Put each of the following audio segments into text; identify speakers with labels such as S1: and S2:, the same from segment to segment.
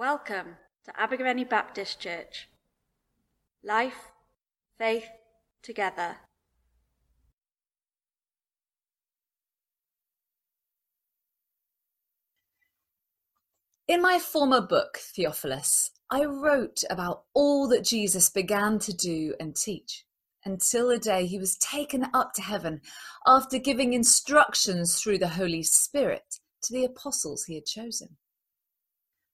S1: Welcome to Abergavenny Baptist Church. Life, faith, together.
S2: In my former book, Theophilus, I wrote about all that Jesus began to do and teach until the day he was taken up to heaven after giving instructions through the Holy Spirit to the apostles he had chosen.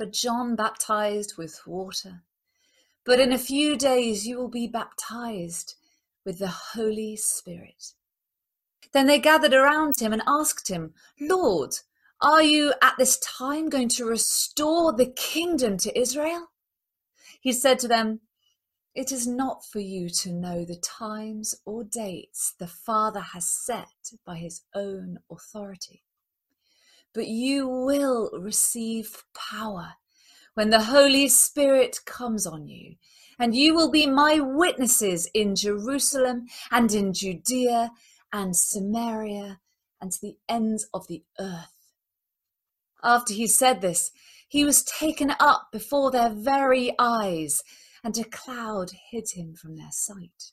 S2: For John baptized with water, but in a few days you will be baptized with the Holy Spirit. Then they gathered around him and asked him, Lord, are you at this time going to restore the kingdom to Israel? He said to them, It is not for you to know the times or dates the Father has set by his own authority but you will receive power when the Holy Spirit comes on you, and you will be my witnesses in Jerusalem and in Judea and Samaria and to the ends of the earth. After he said this, he was taken up before their very eyes, and a cloud hid him from their sight.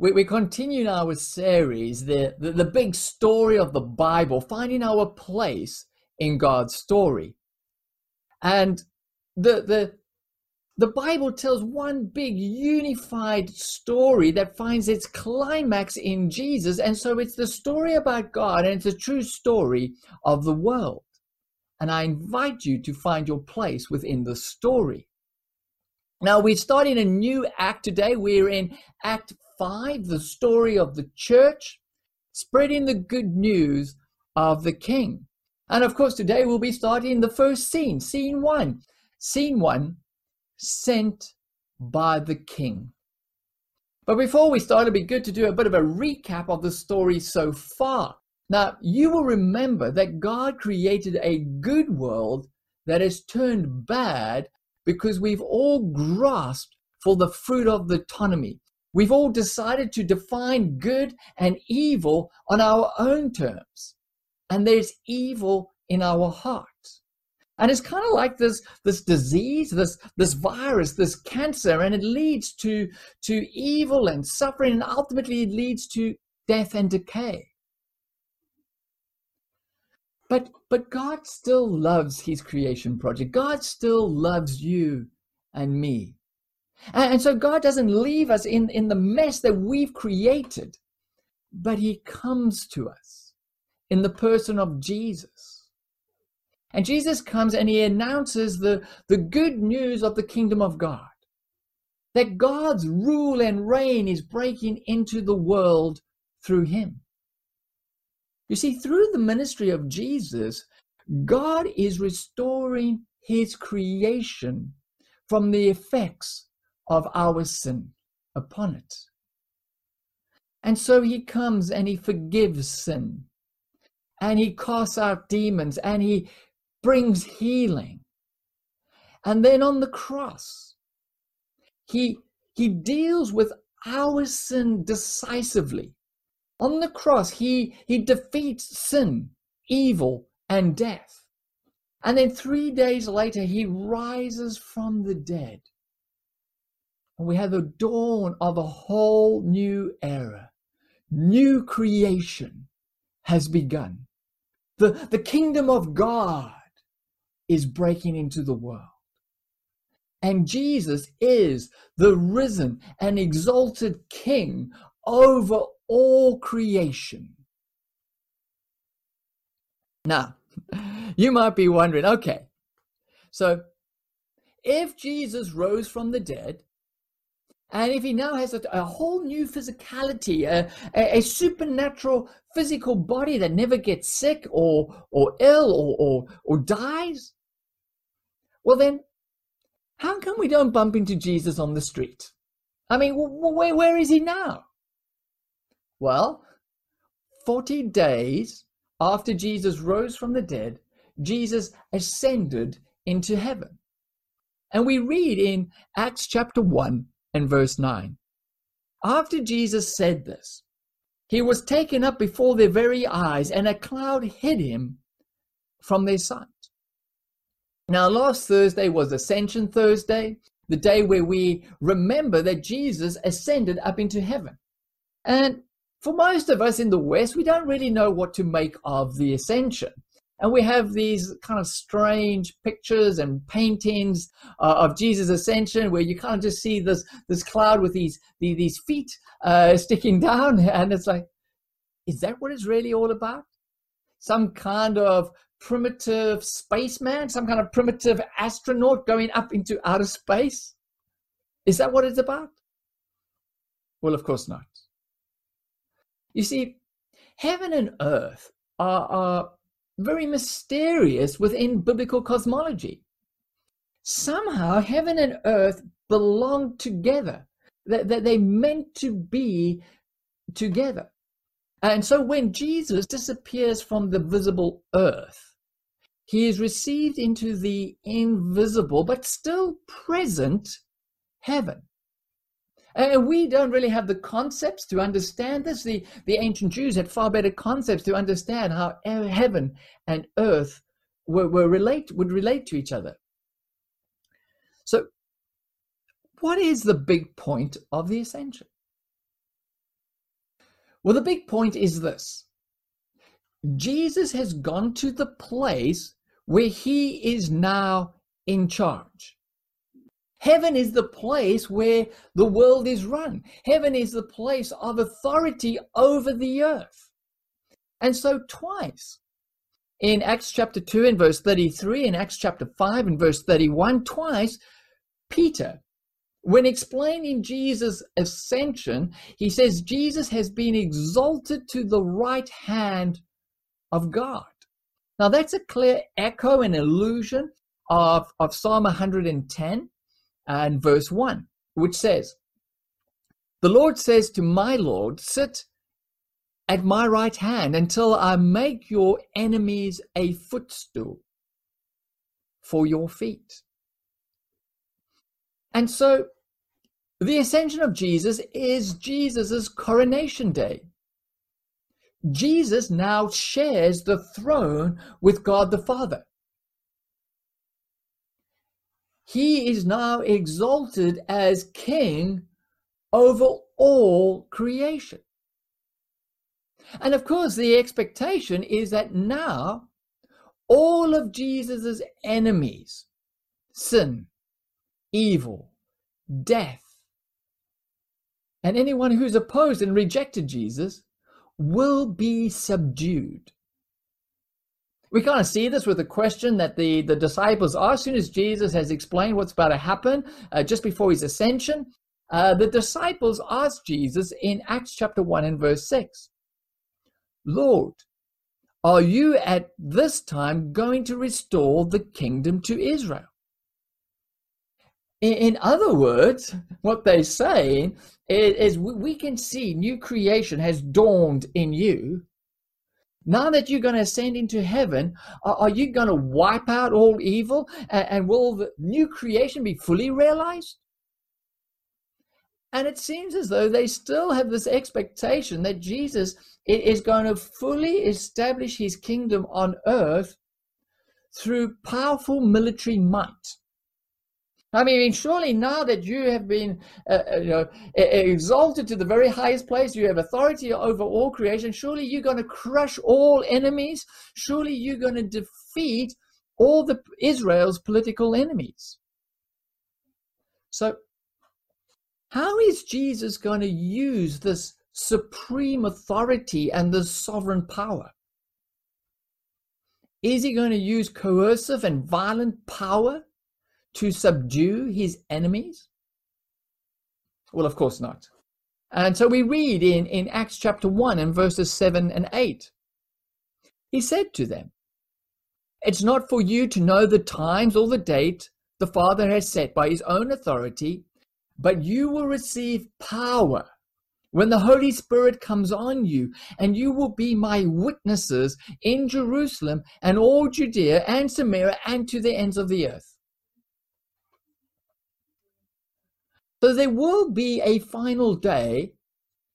S3: We, we continue our series, the, the, the big story of the Bible, finding our place in God's story. And the, the, the Bible tells one big unified story that finds its climax in Jesus. And so it's the story about God and it's a true story of the world. And I invite you to find your place within the story. Now, we're starting a new act today. We're in Act 5, the story of the church, spreading the good news of the king. And of course, today we'll be starting the first scene, scene one. Scene one, sent by the king. But before we start, it'd be good to do a bit of a recap of the story so far. Now, you will remember that God created a good world that has turned bad because we've all grasped for the fruit of the autonomy. We've all decided to define good and evil on our own terms. And there's evil in our hearts. And it's kind of like this, this disease, this, this virus, this cancer, and it leads to, to evil and suffering, and ultimately it leads to death and decay. But, but God still loves his creation project. God still loves you and me. And so God doesn't leave us in, in the mess that we've created, but He comes to us in the person of Jesus. And Jesus comes and He announces the, the good news of the kingdom of God that God's rule and reign is breaking into the world through Him. You see, through the ministry of Jesus, God is restoring His creation from the effects of our sin upon it. And so he comes and he forgives sin, and he casts out demons, and he brings healing. And then on the cross, he, he deals with our sin decisively. On the cross, he, he defeats sin, evil, and death. And then three days later, he rises from the dead and we have the dawn of a whole new era. New creation has begun. The, the kingdom of God is breaking into the world. And Jesus is the risen and exalted King over all creation. Now, you might be wondering okay, so if Jesus rose from the dead, and if he now has a, a whole new physicality, a, a, a, supernatural physical body that never gets sick or, or ill or, or, or dies, well, then how come we don't bump into Jesus on the street? I mean, where, where is he now? Well, 40 days after Jesus rose from the dead, Jesus ascended into heaven. And we read in Acts chapter 1 and verse 9. After Jesus said this, he was taken up before their very eyes, and a cloud hid him from their sight. Now, last Thursday was Ascension Thursday, the day where we remember that Jesus ascended up into heaven. And for most of us in the West, we don't really know what to make of the ascension. And we have these kind of strange pictures and paintings uh, of Jesus' ascension where you kind of just see this, this cloud with these, these, these feet uh, sticking down. And it's like, is that what it's really all about? Some kind of primitive spaceman, some kind of primitive astronaut going up into outer space? Is that what it's about? Well, of course not. You see, heaven and earth are, are very mysterious within biblical cosmology. Somehow, heaven and earth belong together, that, that they meant to be together. And so when Jesus disappears from the visible earth, he is received into the invisible but still present heaven. And we don't really have the concepts to understand this. The, the ancient Jews had far better concepts to understand how heaven and earth were, were relate, would relate to each other. So, what is the big point of the ascension? Well, the big point is this Jesus has gone to the place where he is now in charge. Heaven is the place where the world is run. Heaven is the place of authority over the earth. And so, twice in Acts chapter 2 and verse 33, in Acts chapter 5 and verse 31, twice Peter, when explaining Jesus' ascension, he says Jesus has been exalted to the right hand of God. Now, that's a clear echo and allusion of, of Psalm 110 and verse 1, which says, The Lord says to my Lord, Sit at my right hand until I make your enemies a footstool for your feet. And so the ascension of Jesus is Jesus' coronation day. Jesus now shares the throne with God the Father. He is now exalted as king over all creation. And of course, the expectation is that now all of Jesus' enemies, sin, evil, death, and anyone who's opposed and rejected Jesus will be subdued. We kind of see this with the question that the, the disciples asked as soon as Jesus has explained what's about to happen uh, just before his ascension. Uh, the disciples asked Jesus in Acts chapter 1 and verse 6 Lord, are you at this time going to restore the kingdom to Israel? In, in other words, what they're saying is, is we can see new creation has dawned in you now that you're going to ascend into heaven, are, you going to wipe out all evil and will the new creation be fully realized? And it seems as though they still have this expectation that Jesus is going to fully establish his kingdom on earth through powerful military might. I mean, surely now that you have been uh, uh you know, exalted to the very highest place, you have authority over all creation, surely you're going to crush all enemies. Surely you're going to defeat all the Israel's political enemies. So, how is Jesus going to use this supreme authority and this sovereign power? Is he going to use coercive and violent power to subdue his enemies? Well, of course not. And so we read in, in Acts chapter 1 and verses 7 and 8. He said to them, It's not for you to know the times or the date the Father has set by his own authority, but you will receive power when the Holy Spirit comes on you, and you will be my witnesses in Jerusalem and all Judea and Samaria and to the ends of the earth. So there will be a final day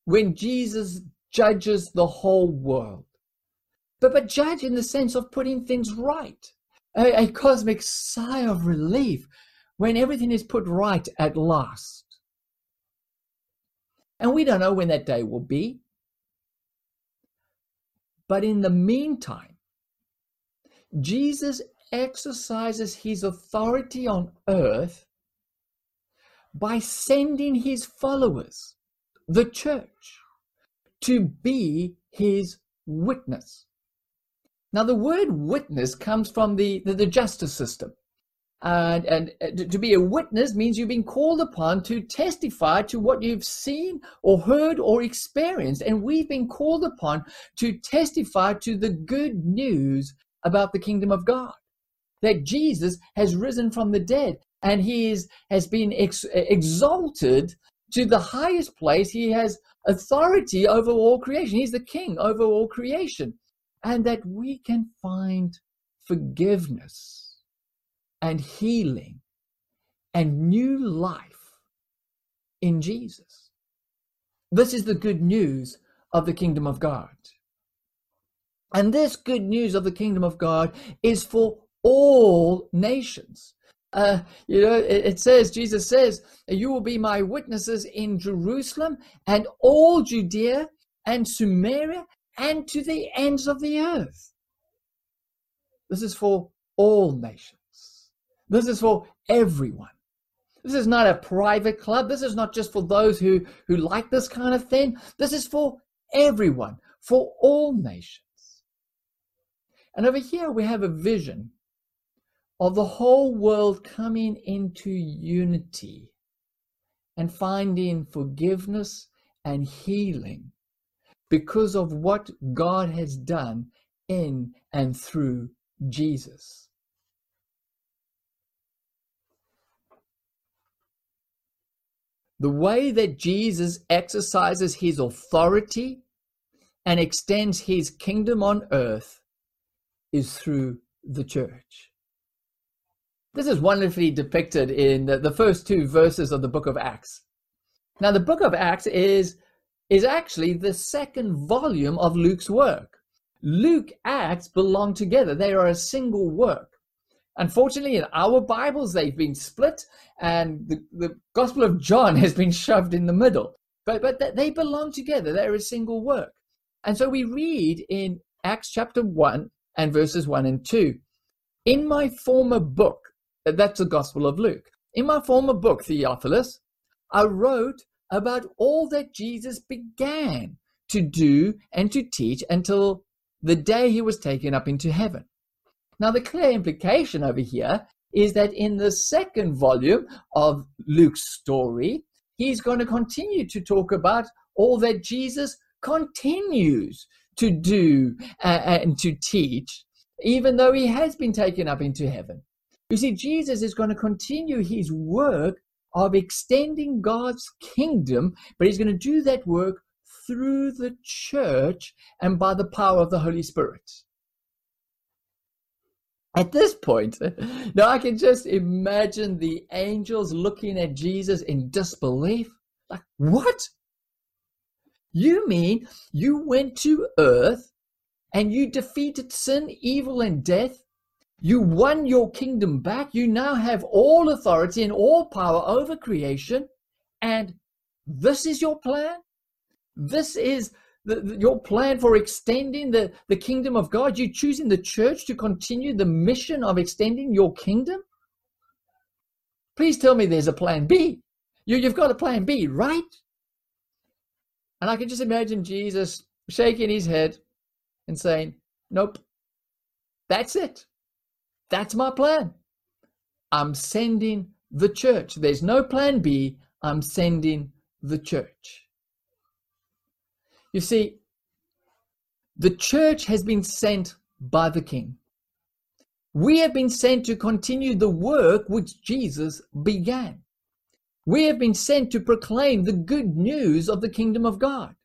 S3: when Jesus judges the whole world. But, but judge in the sense of putting things right, a, a cosmic sigh of relief when everything is put right at last. And we don't know when that day will be. But in the meantime, Jesus exercises his authority on earth by sending his followers, the church, to be his witness. Now, the word witness comes from the, the, the justice system. And, and uh, to be a witness means you've been called upon to testify to what you've seen or heard or experienced. And we've been called upon to testify to the good news about the kingdom of God that Jesus has risen from the dead and he is, has been ex- exalted to the highest place. He has authority over all creation. He's the king over all creation. And that we can find forgiveness and healing and new life in Jesus. This is the good news of the kingdom of God. And this good news of the kingdom of God is for all nations. Uh, you know, it, it, says, Jesus says, You will be my witnesses in Jerusalem and all Judea and Samaria and to the ends of the earth. This is for all nations. This is for everyone. This is not a private club. This is not just for those who, who like this kind of thing. This is for everyone, for all nations. And over here we have a vision of the whole world coming into unity and finding forgiveness and healing because of what God has done in and through Jesus. The way that Jesus exercises his authority and extends his kingdom on earth is through the church. This is wonderfully depicted in the, the first two verses of the book of Acts. Now, the book of Acts is, is actually the second volume of Luke's work. Luke, Acts belong together, they are a single work. Unfortunately, in our Bibles, they've been split, and the, the Gospel of John has been shoved in the middle. But, but they belong together, they're a single work. And so we read in Acts chapter 1 and verses 1 and 2 In my former book, that's the Gospel of Luke. In my former book, Theophilus, I wrote about all that Jesus began to do and to teach until the day he was taken up into heaven. Now, the clear implication over here is that in the second volume of Luke's story, he's going to continue to talk about all that Jesus continues to do uh, and to teach, even though he has been taken up into heaven. You see, Jesus is going to continue his work of extending God's kingdom, but he's going to do that work through the church and by the power of the Holy Spirit. At this point, now I can just imagine the angels looking at Jesus in disbelief. Like, what? You mean you went to earth and you defeated sin, evil, and death you won your kingdom back. You now have all authority and all power over creation. And this is your plan? This is the, the, your plan for extending the, the kingdom of God? You choosing the church to continue the mission of extending your kingdom? Please tell me there's a plan B. You, you've got a plan B, right? And I can just imagine Jesus shaking his head and saying, Nope, that's it. That's my plan. I'm sending the church. There's no plan B. I'm sending the church. You see, the church has been sent by the king. We have been sent to continue the work which Jesus began. We have been sent to proclaim the good news of the kingdom of God.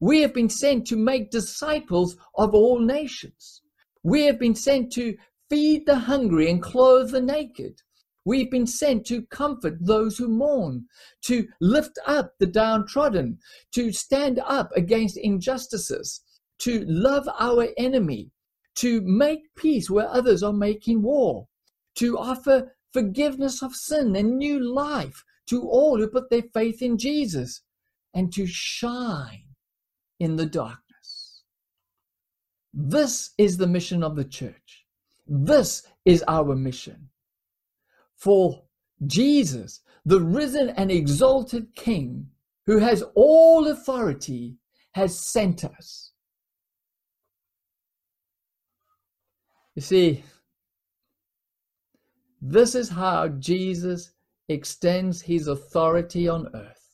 S3: We have been sent to make disciples of all nations. We have been sent to feed the hungry and clothe the naked. We've been sent to comfort those who mourn, to lift up the downtrodden, to stand up against injustices, to love our enemy, to make peace where others are making war, to offer forgiveness of sin and new life to all who put their faith in Jesus, and to shine in the darkness. This is the mission of the church. This is our mission. For Jesus, the risen and exalted King, who has all authority, has sent us. You see, this is how Jesus extends his authority on earth.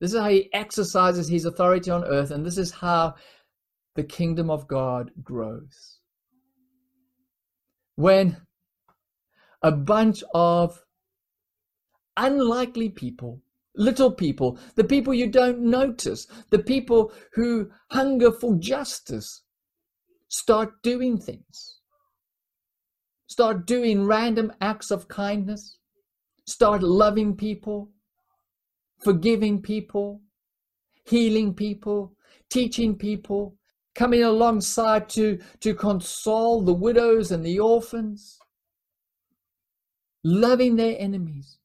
S3: This is how he exercises his authority on earth, and this is how the kingdom of God grows. When a bunch of unlikely people, little people, the people you don't notice, the people who hunger for justice, start doing things. Start doing random acts of kindness. Start loving people, forgiving people, healing people, teaching people, coming alongside to, to console the widows and the orphans, loving their enemies,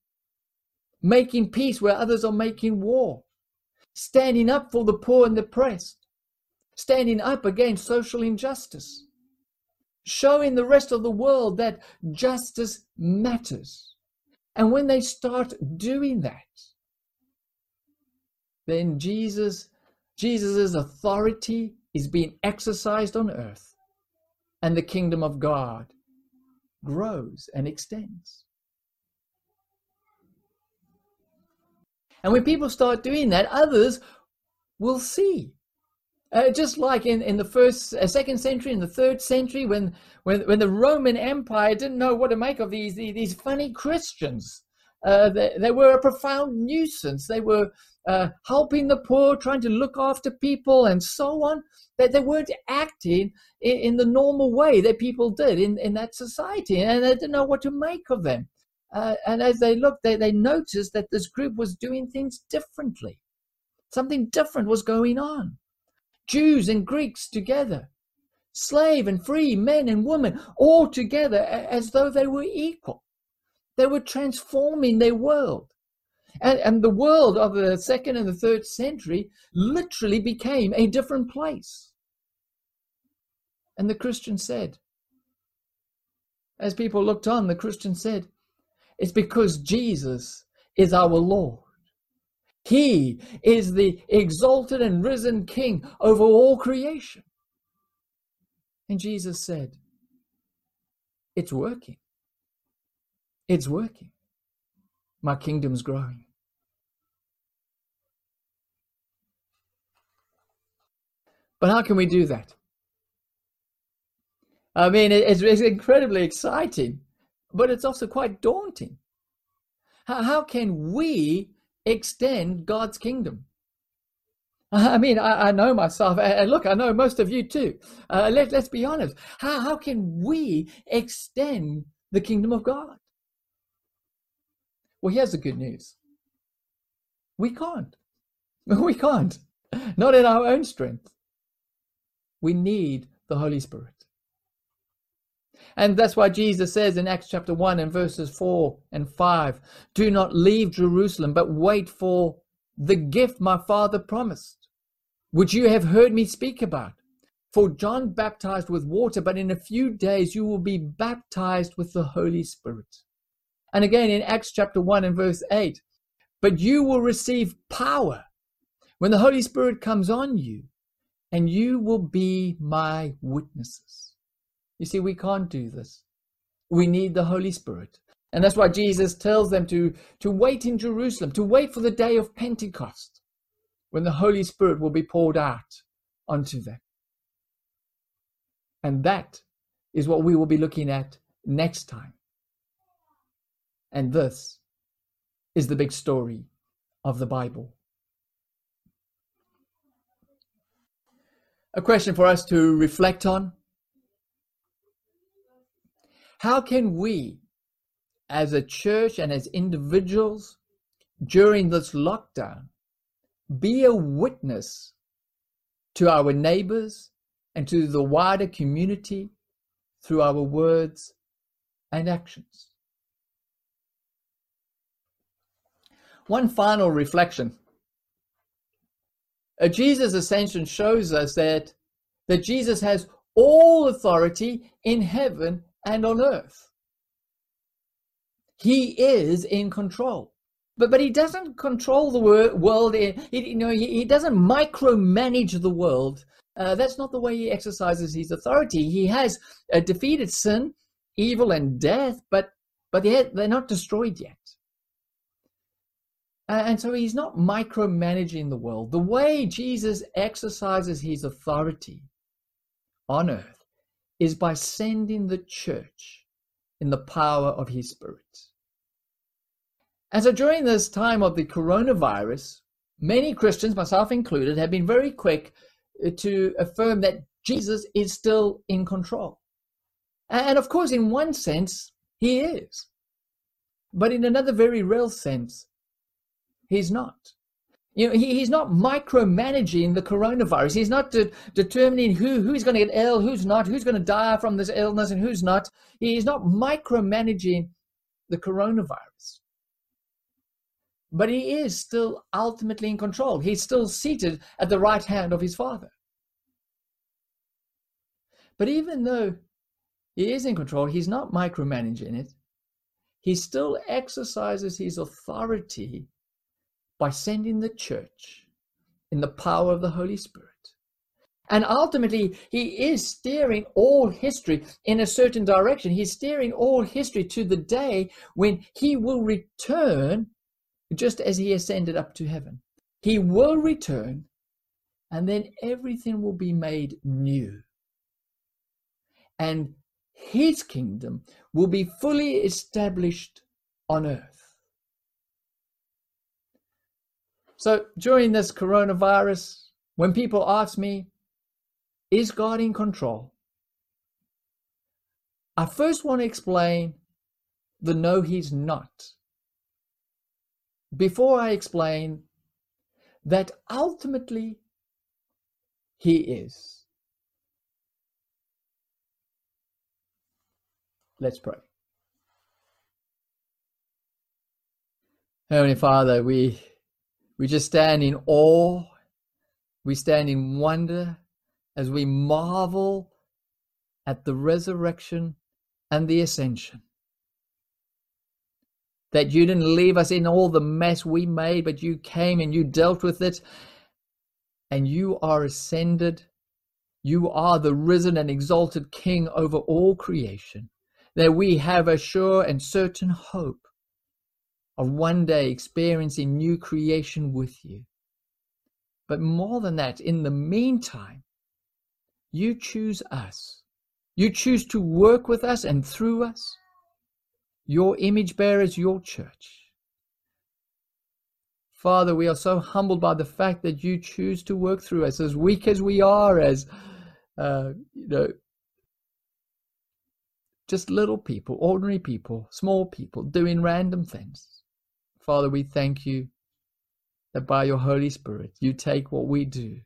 S3: making peace where others are making war, standing up for the poor and the oppressed, standing up against social injustice, showing the rest of the world that justice matters. And when they start doing that, then Jesus, Jesus' authority is being exercised on earth, and the kingdom of God grows and extends. And when people start doing that, others will see. Uh, just like in, in the first, uh, second century, in the third century, when, when, when the Roman Empire didn't know what to make of these, these, these funny Christians. Uh, they, they, were a profound nuisance. They were uh, helping the poor, trying to look after people, and so on. That they, weren't acting in, in, the normal way that people did in, in that society, and they didn't know what to make of them. Uh, and as they looked, they, they noticed that this group was doing things differently. Something different was going on. Jews and Greeks together, slave and free, men and women, all together as though they were equal. They were transforming their world. And, and the world of the second and the third century literally became a different place. And the Christian said, as people looked on, the Christian said, it's because Jesus is our Lord. He is the exalted and risen King over all creation. And Jesus said, It's working. It's working. My kingdom's growing. But how can we do that? I mean, it's, it's incredibly exciting, but it's also quite daunting. How, how can we extend God's kingdom? I mean, I, I know myself, and look, I know most of you too. Uh, let, let's be honest. How, how can we extend the kingdom of God? Well, here's the good news we can't. We can't. Not in our own strength. We need the Holy Spirit. And that's why Jesus says in Acts chapter 1 and verses 4 and 5 do not leave Jerusalem, but wait for the gift my Father promised, which you have heard me speak about. For John baptized with water, but in a few days you will be baptized with the Holy Spirit. And again in Acts chapter 1 and verse 8, but you will receive power when the Holy Spirit comes on you, and you will be my witnesses. You see, we can't do this. We need the Holy Spirit. And that's why Jesus tells them to, to wait in Jerusalem, to wait for the day of Pentecost, when the Holy Spirit will be poured out onto them. And that is what we will be looking at next time. And this is the big story of the Bible. A question for us to reflect on. How can we, as a church and as individuals, during this lockdown, be a witness to our neighbors and to the wider community through our words and actions. One final reflection. Jesus' ascension shows us that, that Jesus has all authority in heaven and on earth. He is in control. But, but he doesn't control the world. He, you know, he, he doesn't micromanage the world uh, that's not the way he exercises his authority. He has uh, defeated sin, evil, and death, but but they're, they're not destroyed yet. Uh, and so he's not micromanaging the world. The way Jesus exercises his authority on earth is by sending the church in the power of his spirit. And so during this time of the coronavirus, many Christians, myself included, have been very quick to affirm that Jesus is still in control. And of course, in one sense, he is. But in another very real sense, he's not. You know, he, he's not micromanaging the coronavirus. He's not de- determining who, who's going to get ill, who's not, who's going to die from this illness, and who's not. He's not micromanaging the coronavirus but he is still ultimately in control. He's still seated at the right hand of his Father. But even though he is in control, he's not micromanaging it. He still exercises his authority by sending the church in the power of the Holy Spirit. And ultimately, he is steering all history in a certain direction. He's steering all history to the day when he will return just as he ascended up to heaven. He will return, and then everything will be made new. And his kingdom will be fully established on earth. So during this coronavirus, when people ask me, is God in control? I first want to explain the no, he's not before I explain that ultimately he is. Let's pray. Heavenly Father, we we just stand in awe, we stand in wonder as we marvel at the resurrection and the ascension that you didn't leave us in all the mess we made, but you came and you dealt with it. And you are ascended. You are the risen and exalted King over all creation. That we have a sure and certain hope of one day experiencing new creation with you. But more than that, in the meantime, you choose us. You choose to work with us and through us your image bearers, your church. Father, we are so humbled by the fact that you choose to work through us, as weak as we are, as uh, you know, just little people, ordinary people, small people doing random things. Father, we thank you that by your Holy Spirit you take what we do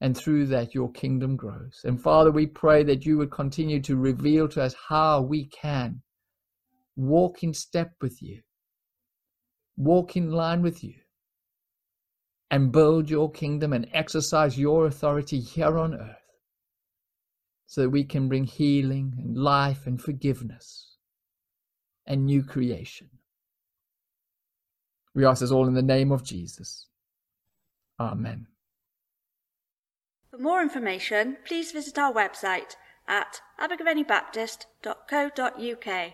S3: and through that your kingdom grows. And Father, we pray that you would continue to reveal to us how we can walk in step with you, walk in line with you, and build your kingdom and exercise your authority here on earth so that we can bring healing and life and forgiveness and new creation. We ask this all in the name of Jesus. Amen.
S1: For more information, please visit our website at abergavennybaptist.co.uk.